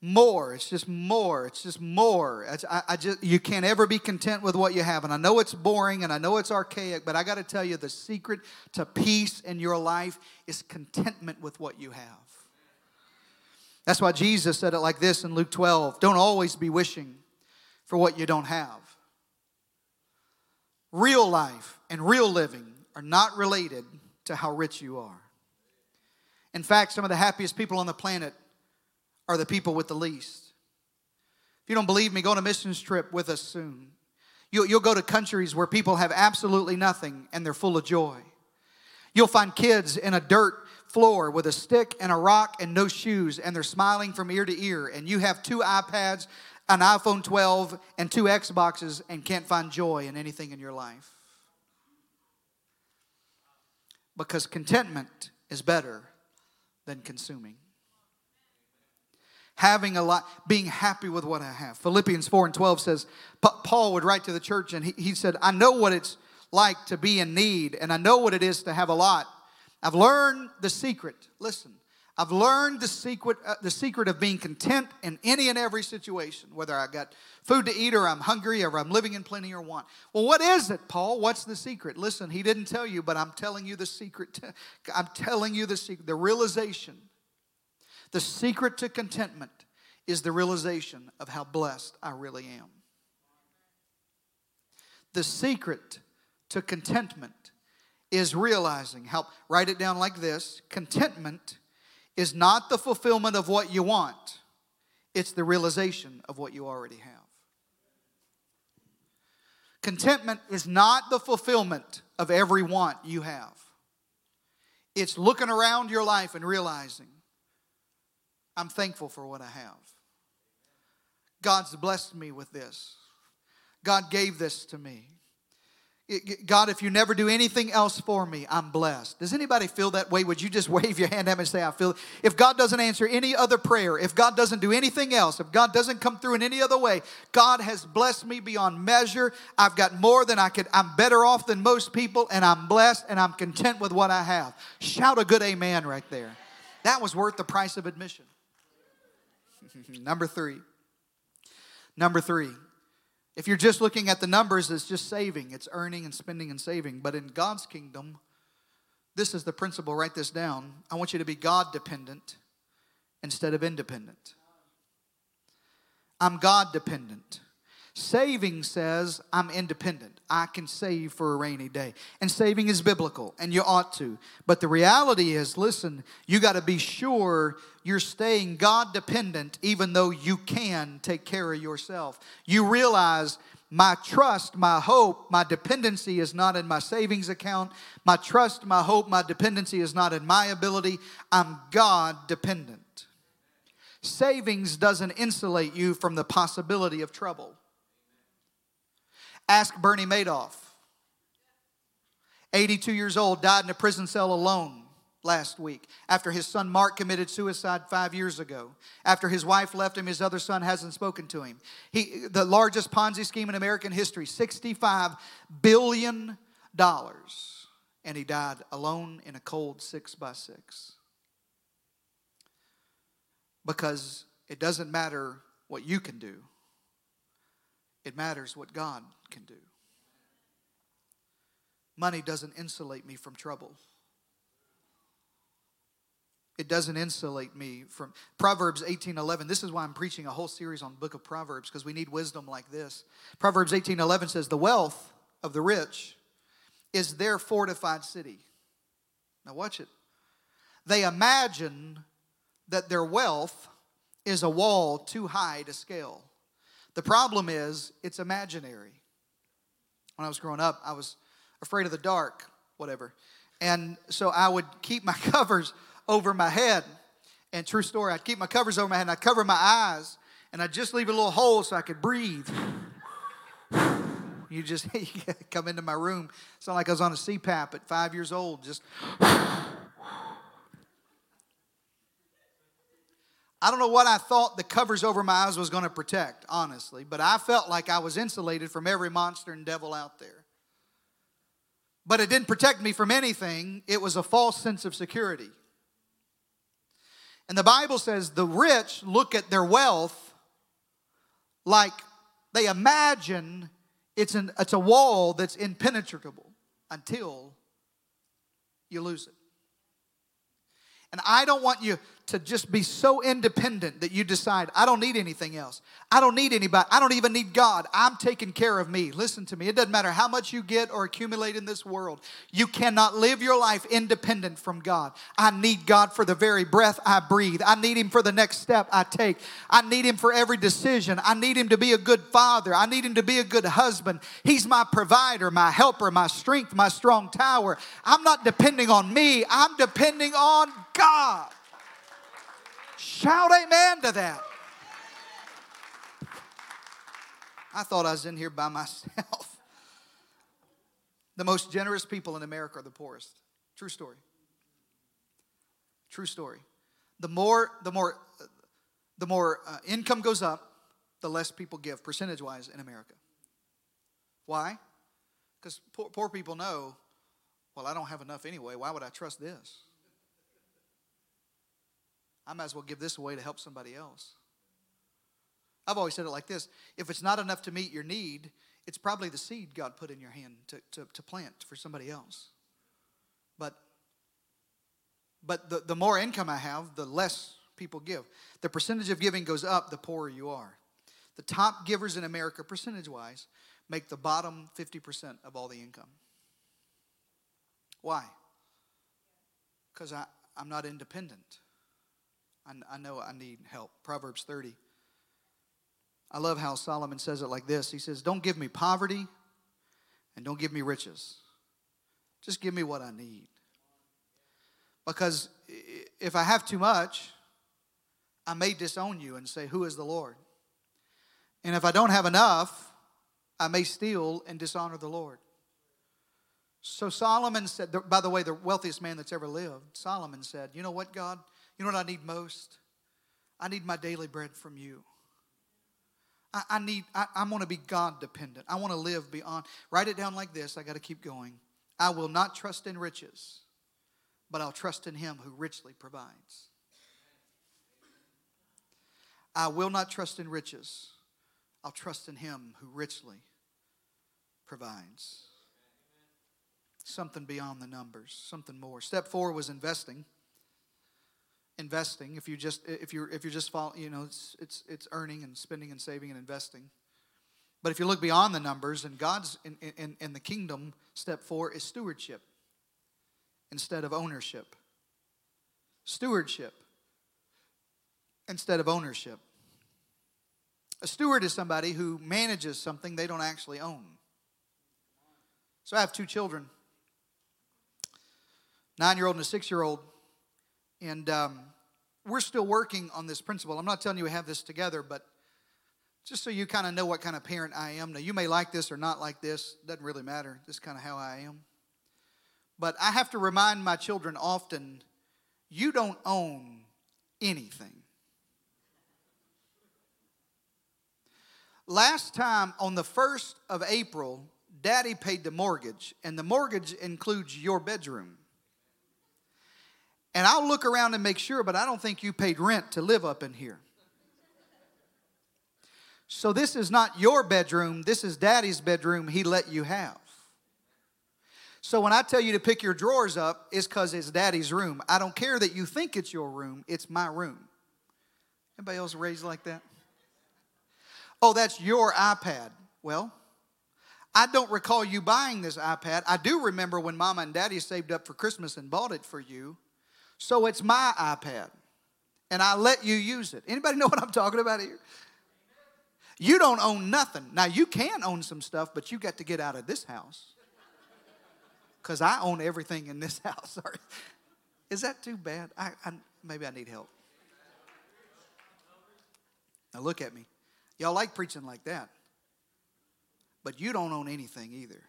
Speaker 1: more. It's just more. It's just more. I, I, just you can't ever be content with what you have. And i know it's boring and i know it's archaic but i got to tell you the secret to peace in your life is contentment with what you have. That's why jesus said it like this in luke 12 don't always be wishing for what you don't have. Real life and real living are not related to how rich you are. In fact some of the happiest people on the planet are the people with the least. If you don't believe me, go on a missions trip with us soon. You'll, you'll go to countries where people have absolutely nothing and they're full of joy. You'll find kids in a dirt floor with a stick and a rock and no shoes, and they're smiling from ear to ear. And you have two iPads, an iPhone 12, and two Xboxes, and can't find joy in anything in your life. Because contentment is better than consuming having a lot, being happy with what I have. Philippians 4 and 12 says, Paul would write to the church and he, he said, I know what it's like to be in need, and I know what it is to have a lot. I've learned the secret. Listen, I've learned the secret, uh, the secret of being content in any and every situation, whether I got food to eat or I'm hungry or I'm living in plenty or want. Well, what is it, Paul? What's the secret? Listen, he didn't tell you, but I'm telling you the secret. I'm telling you the secret, the realization the secret to contentment is the realization of how blessed I really am. The secret to contentment is realizing how, write it down like this contentment is not the fulfillment of what you want, it's the realization of what you already have. Contentment is not the fulfillment of every want you have. It's looking around your life and realizing I'm thankful for what I have. God's blessed me with this. God gave this to me. God, if you never do anything else for me, I'm blessed. Does anybody feel that way? Would you just wave your hand at me and say, I feel it? If God doesn't answer any other prayer, if God doesn't do anything else, if God doesn't come through in any other way, God has blessed me beyond measure. I've got more than I could. I'm better off than most people, and I'm blessed and I'm content with what I have. Shout a good amen right there. That was worth the price of admission. Number three. Number three. If you're just looking at the numbers, it's just saving, it's earning and spending and saving. But in God's kingdom, this is the principle. Write this down. I want you to be God dependent instead of independent. I'm God dependent. Saving says I'm independent. I can save for a rainy day. And saving is biblical, and you ought to. But the reality is listen, you got to be sure you're staying God dependent, even though you can take care of yourself. You realize my trust, my hope, my dependency is not in my savings account. My trust, my hope, my dependency is not in my ability. I'm God dependent. Savings doesn't insulate you from the possibility of trouble. Ask Bernie Madoff. 82 years old, died in a prison cell alone last week after his son Mark committed suicide five years ago. After his wife left him, his other son hasn't spoken to him. He, the largest Ponzi scheme in American history, $65 billion. And he died alone in a cold six by six. Because it doesn't matter what you can do, it matters what God can do. Money doesn't insulate me from trouble. It doesn't insulate me from Proverbs 18:11. This is why I'm preaching a whole series on book of Proverbs because we need wisdom like this. Proverbs 18:11 says, "The wealth of the rich is their fortified city." Now watch it. They imagine that their wealth is a wall too high to scale. The problem is, it's imaginary. When I was growing up, I was afraid of the dark, whatever. And so I would keep my covers over my head. And true story, I'd keep my covers over my head and I'd cover my eyes and I'd just leave a little hole so I could breathe. You just come into my room. It's not like I was on a CPAP at five years old. Just. I don't know what I thought the covers over my eyes was going to protect, honestly, but I felt like I was insulated from every monster and devil out there. But it didn't protect me from anything, it was a false sense of security. And the Bible says the rich look at their wealth like they imagine it's, an, it's a wall that's impenetrable until you lose it. And I don't want you to just be so independent that you decide, I don't need anything else. I don't need anybody. I don't even need God. I'm taking care of me. Listen to me. It doesn't matter how much you get or accumulate in this world. You cannot live your life independent from God. I need God for the very breath I breathe. I need Him for the next step I take. I need Him for every decision. I need Him to be a good father. I need Him to be a good husband. He's my provider, my helper, my strength, my strong tower. I'm not depending on me, I'm depending on God. Shout amen to that. I thought I was in here by myself. The most generous people in America are the poorest. True story. True story. The more, the more, the more uh, income goes up, the less people give, percentage wise, in America. Why? Because poor, poor people know, well, I don't have enough anyway. Why would I trust this? I might as well give this away to help somebody else. I've always said it like this if it's not enough to meet your need, it's probably the seed God put in your hand to, to, to plant for somebody else. But but the, the more income I have, the less people give. The percentage of giving goes up, the poorer you are. The top givers in America, percentage wise, make the bottom 50% of all the income. Why? Because I'm not independent. I, I know I need help. Proverbs 30. I love how Solomon says it like this He says, Don't give me poverty and don't give me riches. Just give me what I need. Because if I have too much, I may disown you and say, Who is the Lord? And if I don't have enough, I may steal and dishonor the Lord. So Solomon said, by the way, the wealthiest man that's ever lived, Solomon said, You know what, God? You know what I need most? I need my daily bread from you. I, I need, I, I want to be God dependent. I want to live beyond. Write it down like this. I got to keep going. I will not trust in riches, but I'll trust in him who richly provides. I will not trust in riches. I'll trust in him who richly provides. Something beyond the numbers, something more. Step four was investing investing if you just if you're if you're just following you know it's it's it's earning and spending and saving and investing. But if you look beyond the numbers and god's in, in, in the kingdom step four is stewardship instead of ownership. Stewardship instead of ownership. A steward is somebody who manages something they don't actually own. So i have two children nine year old and a six year old and um, we're still working on this principle. I'm not telling you we have this together, but just so you kind of know what kind of parent I am. Now, you may like this or not like this, doesn't really matter. This is kind of how I am. But I have to remind my children often you don't own anything. Last time on the 1st of April, Daddy paid the mortgage, and the mortgage includes your bedroom. And I'll look around and make sure, but I don't think you paid rent to live up in here. So this is not your bedroom, this is daddy's bedroom he let you have. So when I tell you to pick your drawers up, it's because it's daddy's room. I don't care that you think it's your room, it's my room. Anybody else raised like that? Oh, that's your iPad. Well, I don't recall you buying this iPad. I do remember when mama and daddy saved up for Christmas and bought it for you. So it's my iPad. and I let you use it. Anybody know what I'm talking about here? You don't own nothing. Now you can own some stuff, but you got to get out of this house. Because I own everything in this house. Sorry. Is that too bad? I, I, maybe I need help. Now look at me. Y'all like preaching like that. But you don't own anything either.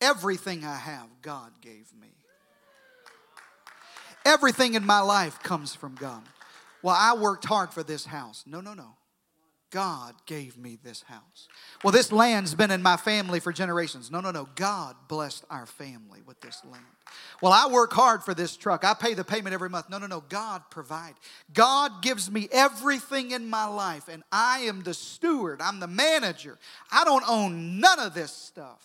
Speaker 1: Everything I have, God gave me. Everything in my life comes from God. Well, I worked hard for this house. No, no, no. God gave me this house. Well, this land's been in my family for generations. No, no, no. God blessed our family with this land. Well, I work hard for this truck. I pay the payment every month. No, no, no. God provide. God gives me everything in my life, and I am the steward. I'm the manager. I don't own none of this stuff.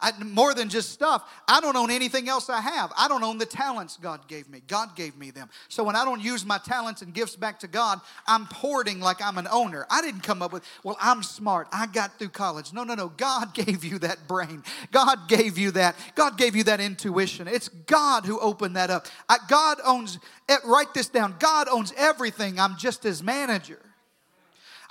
Speaker 1: I, more than just stuff, I don't own anything else I have. I don't own the talents God gave me. God gave me them. So when I don't use my talents and gifts back to God, I'm hoarding like I'm an owner. I didn't come up with, well, I'm smart. I got through college. No, no, no. God gave you that brain. God gave you that. God gave you that intuition. It's God who opened that up. I, God owns, eh, write this down. God owns everything. I'm just his manager.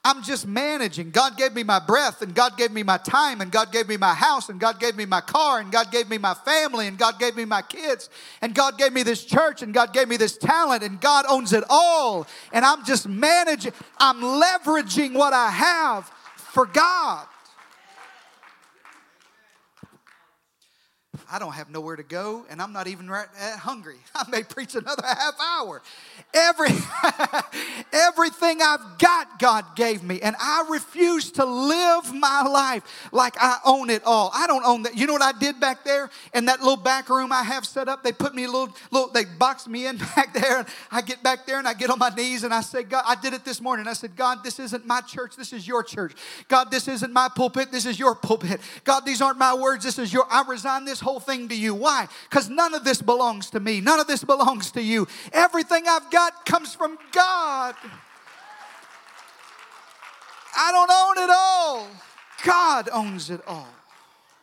Speaker 1: I'm just managing. God gave me my breath, and God gave me my time, and God gave me my house, and God gave me my car, and God gave me my family, and God gave me my kids, and God gave me this church, and God gave me this talent, and God owns it all. And I'm just managing, I'm leveraging what I have for God. I don't have nowhere to go, and I'm not even right, hungry. I may preach another half hour. Every, everything I've got, God gave me, and I refuse to live my life like I own it all. I don't own that. You know what I did back there in that little back room I have set up? They put me a little, little they boxed me in back there, and I get back there and I get on my knees and I say, God, I did it this morning. I said, God, this isn't my church. This is your church. God, this isn't my pulpit. This is your pulpit. God, these aren't my words. This is your. I resign this whole thing to you. Why? Because none of this belongs to me. None of this belongs to you. Everything I've got comes from God. I don't own it all. God owns it all.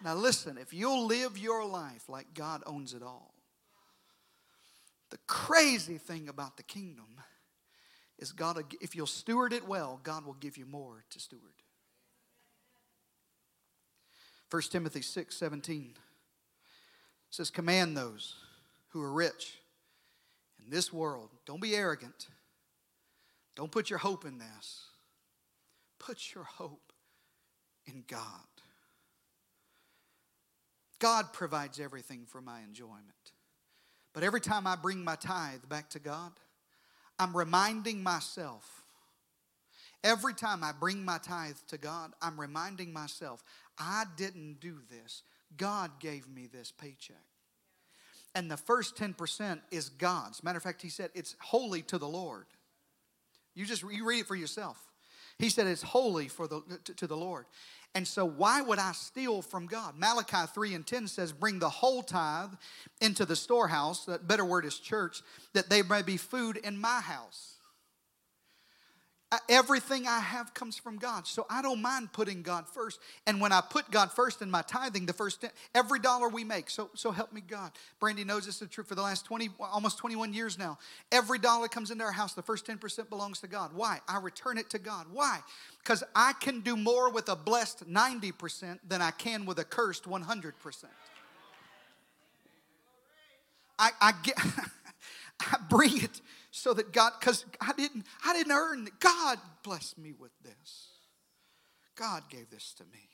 Speaker 1: Now, listen, if you'll live your life like God owns it all, the crazy thing about the kingdom is God, if you'll steward it well, God will give you more to steward. 1 Timothy 6 17 says, Command those who are rich in this world. Don't be arrogant. Don't put your hope in this. Put your hope in God. God provides everything for my enjoyment. But every time I bring my tithe back to God, I'm reminding myself. Every time I bring my tithe to God, I'm reminding myself, I didn't do this. God gave me this paycheck and the first 10% is God's. Matter of fact, he said it's holy to the Lord. You just you read it for yourself. He said it's holy for the to, to the Lord. And so why would I steal from God? Malachi 3 and 10 says, Bring the whole tithe into the storehouse, that better word is church, that they may be food in my house. Everything I have comes from God. So I don't mind putting God first. And when I put God first in my tithing, the first every dollar we make, so so help me God. Brandy knows this is true for the last 20 almost 21 years now. Every dollar comes into our house, the first 10% belongs to God. Why? I return it to God. Why? Because I can do more with a blessed 90% than I can with a cursed 100%. I, I get I bring it so that God, because I didn't, I didn't earn it. God blessed me with this. God gave this to me.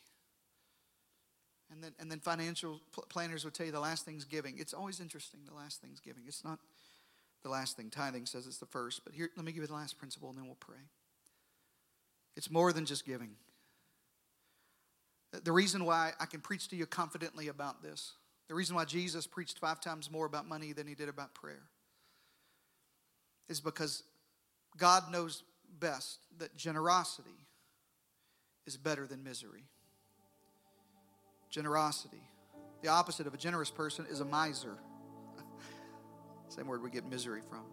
Speaker 1: And then, and then financial planners would tell you the last thing's giving. It's always interesting, the last thing's giving. It's not the last thing. Tithing says it's the first. But here, let me give you the last principle and then we'll pray. It's more than just giving. The reason why I can preach to you confidently about this, the reason why Jesus preached five times more about money than he did about prayer, is because God knows best that generosity is better than misery. Generosity. The opposite of a generous person is a miser. Same word we get misery from.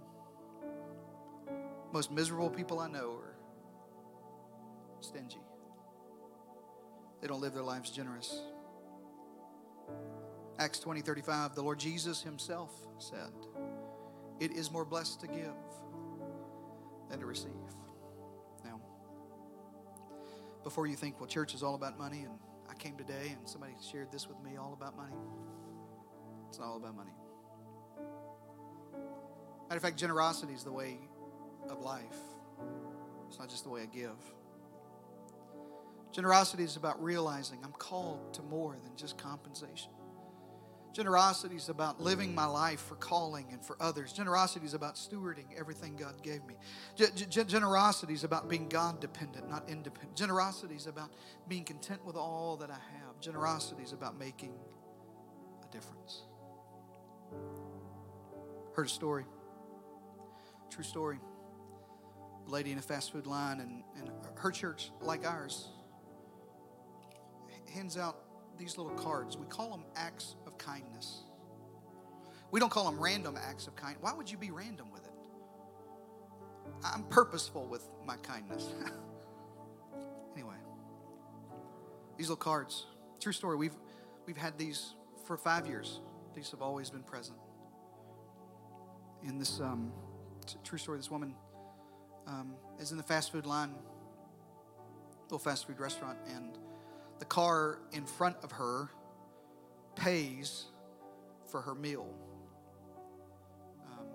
Speaker 1: Most miserable people I know are stingy. They don't live their lives generous. Acts 20 35, the Lord Jesus himself said, it is more blessed to give than to receive. Now, before you think, well, church is all about money, and I came today and somebody shared this with me all about money, it's not all about money. Matter of fact, generosity is the way of life. It's not just the way I give. Generosity is about realizing I'm called to more than just compensation. Generosity is about living my life for calling and for others. Generosity is about stewarding everything God gave me. generosity is about being God dependent, not independent. Generosity is about being content with all that I have. Generosity is about making a difference. Heard a story, true story. A lady in a fast food line, and, and her church, like ours, hands out these little cards. We call them acts of kindness. We don't call them random acts of kindness. Why would you be random with it? I'm purposeful with my kindness. anyway, these little cards. True story. We've we've had these for five years. These have always been present. In this um, true story, this woman um, is in the fast food line, little fast food restaurant, and the car in front of her pays for her meal. Um,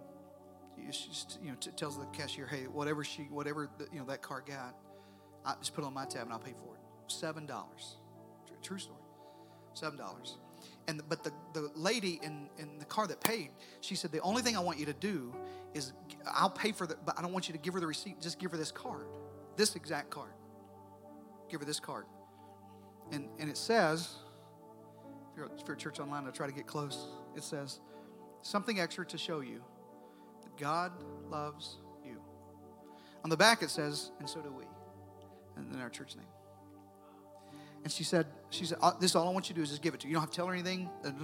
Speaker 1: she just, you know, t- tells the cashier, "Hey, whatever she, whatever the, you know that car got, I just put it on my tab and I'll pay for it. Seven dollars. True story. Seven dollars. And the, but the, the lady in, in the car that paid, she said, the only thing I want you to do is I'll pay for the, but I don't want you to give her the receipt. Just give her this card, this exact card. Give her this card. And, and it says, if you're, if you're church online, I'll try to get close. It says, something extra to show you that God loves you. On the back, it says, and so do we. And then our church name. And she said, she said, uh, this all I want you to do is just give it to her. You don't have to tell her anything. Uh, do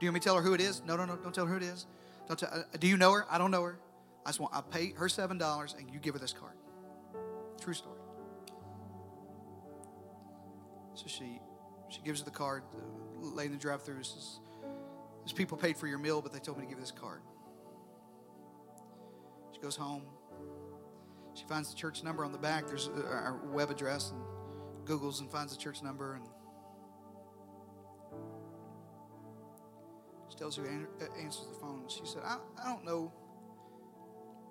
Speaker 1: you want me to tell her who it is? No, no, no, don't tell her who it is. Don't tell, uh, do you know her? I don't know her. I just want, I'll pay her $7 and you give her this card. True story. So she she gives her the card. The lady in the drive-through says, "These people paid for your meal, but they told me to give you this card." She goes home. She finds the church number on the back. There's our web address and Google's and finds the church number and she tells who uh, answers the phone. She said, "I, I don't know.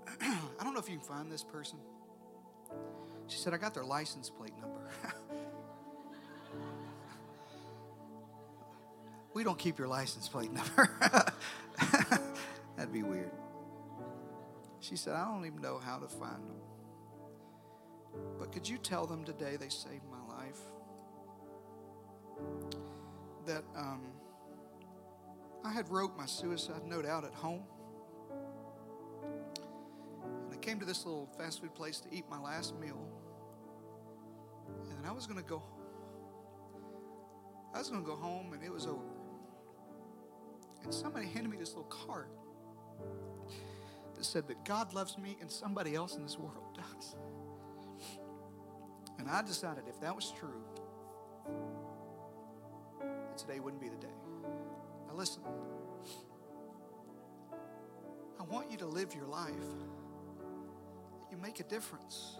Speaker 1: I don't know if you can find this person." She said, "I got their license plate number." we don't keep your license plate number. That'd be weird. She said, I don't even know how to find them. But could you tell them today they saved my life? That um, I had wrote my suicide note out at home. And I came to this little fast food place to eat my last meal. And I was going to go I was going to go home and it was over. And somebody handed me this little card that said that God loves me and somebody else in this world does. And I decided if that was true, that today wouldn't be the day. Now, listen. I want you to live your life. You make a difference.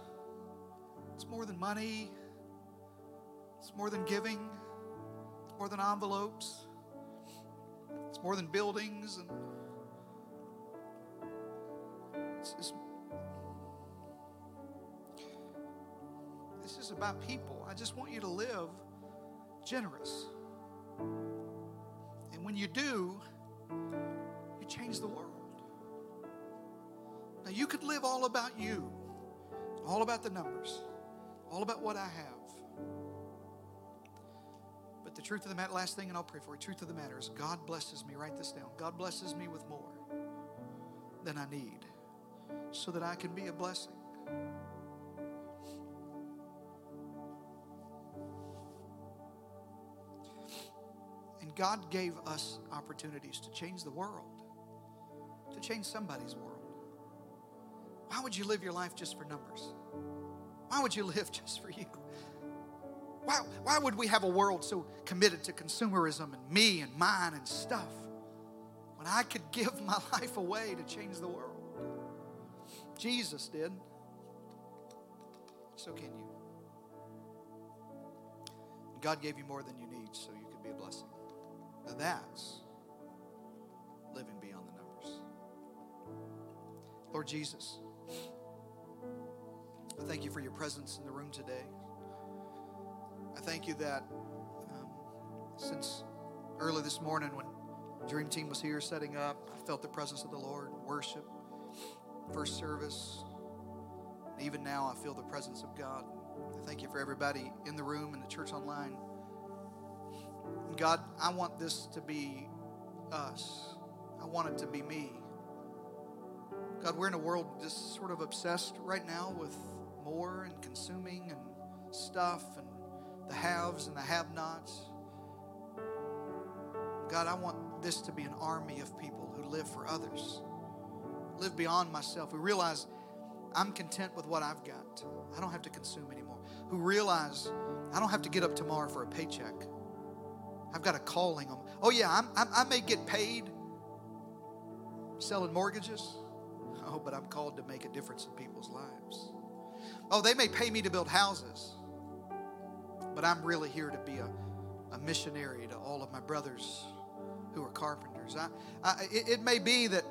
Speaker 1: It's more than money, it's more than giving, it's more than envelopes. It's more than buildings and it's, it's, this is about people. I just want you to live generous. And when you do, you change the world. Now, you could live all about you, all about the numbers, all about what I have. The truth of the matter, last thing, and I'll pray for you. Truth of the matter is, God blesses me. Write this down. God blesses me with more than I need so that I can be a blessing. And God gave us opportunities to change the world, to change somebody's world. Why would you live your life just for numbers? Why would you live just for you? Why, why would we have a world so committed to consumerism and me and mine and stuff? when I could give my life away to change the world. Jesus did. So can you. God gave you more than you need so you could be a blessing. Now that's living beyond the numbers. Lord Jesus, I thank you for your presence in the room today. I thank you that um, since early this morning when Dream Team was here setting up, I felt the presence of the Lord, worship, first service. Even now, I feel the presence of God. I thank you for everybody in the room and the church online. God, I want this to be us. I want it to be me. God, we're in a world just sort of obsessed right now with more and consuming and stuff and the haves and the have nots. God, I want this to be an army of people who live for others, live beyond myself, who realize I'm content with what I've got. I don't have to consume anymore. Who realize I don't have to get up tomorrow for a paycheck. I've got a calling on. Oh yeah, I'm, I'm, i may get paid selling mortgages. Oh, but I'm called to make a difference in people's lives. Oh, they may pay me to build houses, but I'm really here to be a, a missionary to all of my brothers who are carpenters. I, I, it, it may be that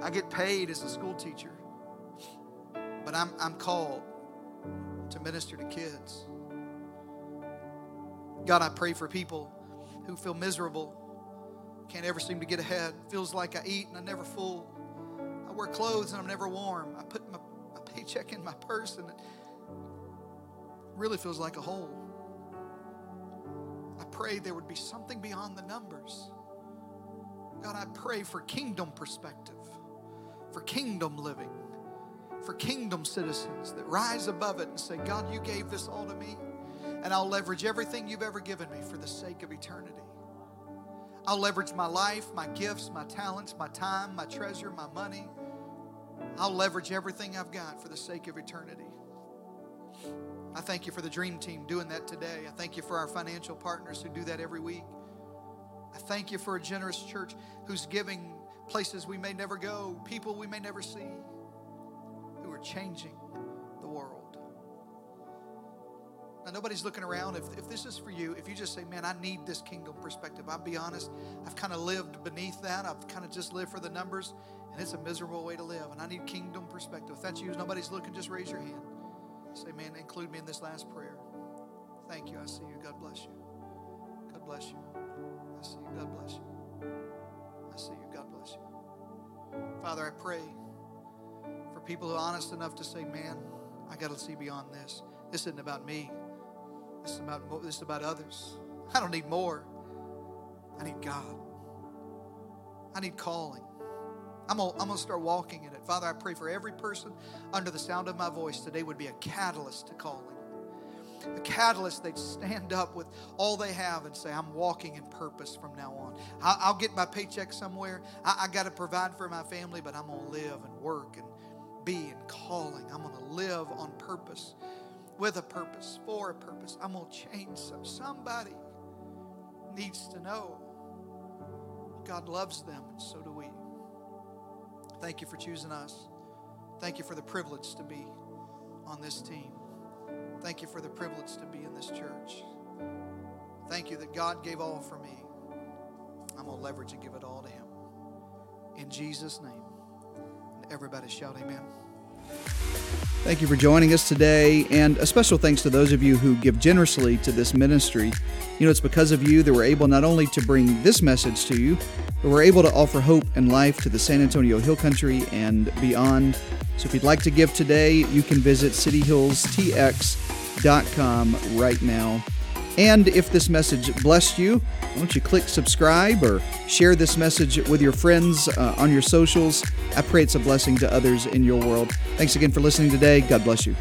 Speaker 1: I get paid as a school teacher, but I'm, I'm called to minister to kids. God, I pray for people who feel miserable, can't ever seem to get ahead, feels like I eat and I'm never full. I wear clothes and I'm never warm. I put my, my paycheck in my purse and it really feels like a hole. I pray there would be something beyond the numbers. God, I pray for kingdom perspective, for kingdom living, for kingdom citizens that rise above it and say, God, you gave this all to me and I'll leverage everything you've ever given me for the sake of eternity. I'll leverage my life, my gifts, my talents, my time, my treasure, my money. I'll leverage everything I've got for the sake of eternity. I thank you for the dream team doing that today. I thank you for our financial partners who do that every week. I thank you for a generous church who's giving places we may never go, people we may never see, who are changing the world. Now, nobody's looking around. If, if this is for you, if you just say, man, I need this kingdom perspective, I'll be honest, I've kind of lived beneath that. I've kind of just lived for the numbers, and it's a miserable way to live. And I need kingdom perspective. If that's you, nobody's looking, just raise your hand. Say, man, include me in this last prayer. Thank you. I see you. God bless you. God bless you. I see you. God bless you. I see you. God bless you. Father, I pray for people who are honest enough to say, man, I got to see beyond this. This isn't about me. This is about, this is about others. I don't need more. I need God. I need calling. I'm going I'm to start walking in it. Father, I pray for every person under the sound of my voice today would be a catalyst to calling. A catalyst, they'd stand up with all they have and say, I'm walking in purpose from now on. I'll, get my paycheck somewhere. I, I got to provide for my family, but I'm going to live and work and be in calling. I'm going to live on purpose with a purpose, for a purpose. I'm going to change some. Somebody needs to know God loves them, and so do we. Thank you for choosing us. Thank you for the privilege to be on this team. Thank you for the privilege to be in this church. Thank you that God gave all for me. I'm going to leverage and give it all to Him. In Jesus' name. And everybody shout, Amen. Thank you for joining us today, and a special thanks to those of you who give generously to this ministry. You know, it's because of you that we're able not only to bring this message to you, but we're able to offer hope and life to the San Antonio Hill Country and beyond. So if you'd like to give today, you can visit cityhillstx.com right now. And if this message blessed you, why don't you click subscribe or share this message with your friends uh, on your socials? I pray it's a blessing to others in your world. Thanks again for listening today. God bless you.